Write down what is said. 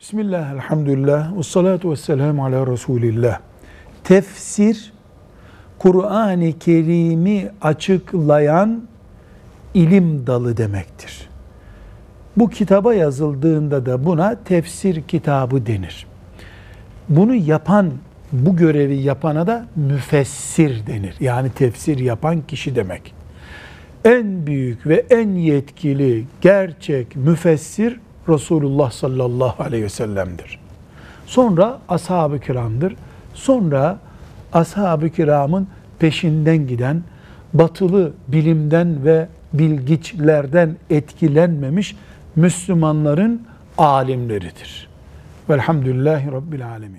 Bismillah, elhamdülillah, ve salatu ve selamu ala Resulillah. Tefsir, Kur'an-ı Kerim'i açıklayan ilim dalı demektir. Bu kitaba yazıldığında da buna tefsir kitabı denir. Bunu yapan, bu görevi yapana da müfessir denir. Yani tefsir yapan kişi demek. En büyük ve en yetkili gerçek müfessir Resulullah sallallahu aleyhi ve sellem'dir. Sonra ashab-ı kiramdır. Sonra ashab-ı kiramın peşinden giden batılı bilimden ve bilgiçlerden etkilenmemiş Müslümanların alimleridir. Velhamdülillahi Rabbil Alemin.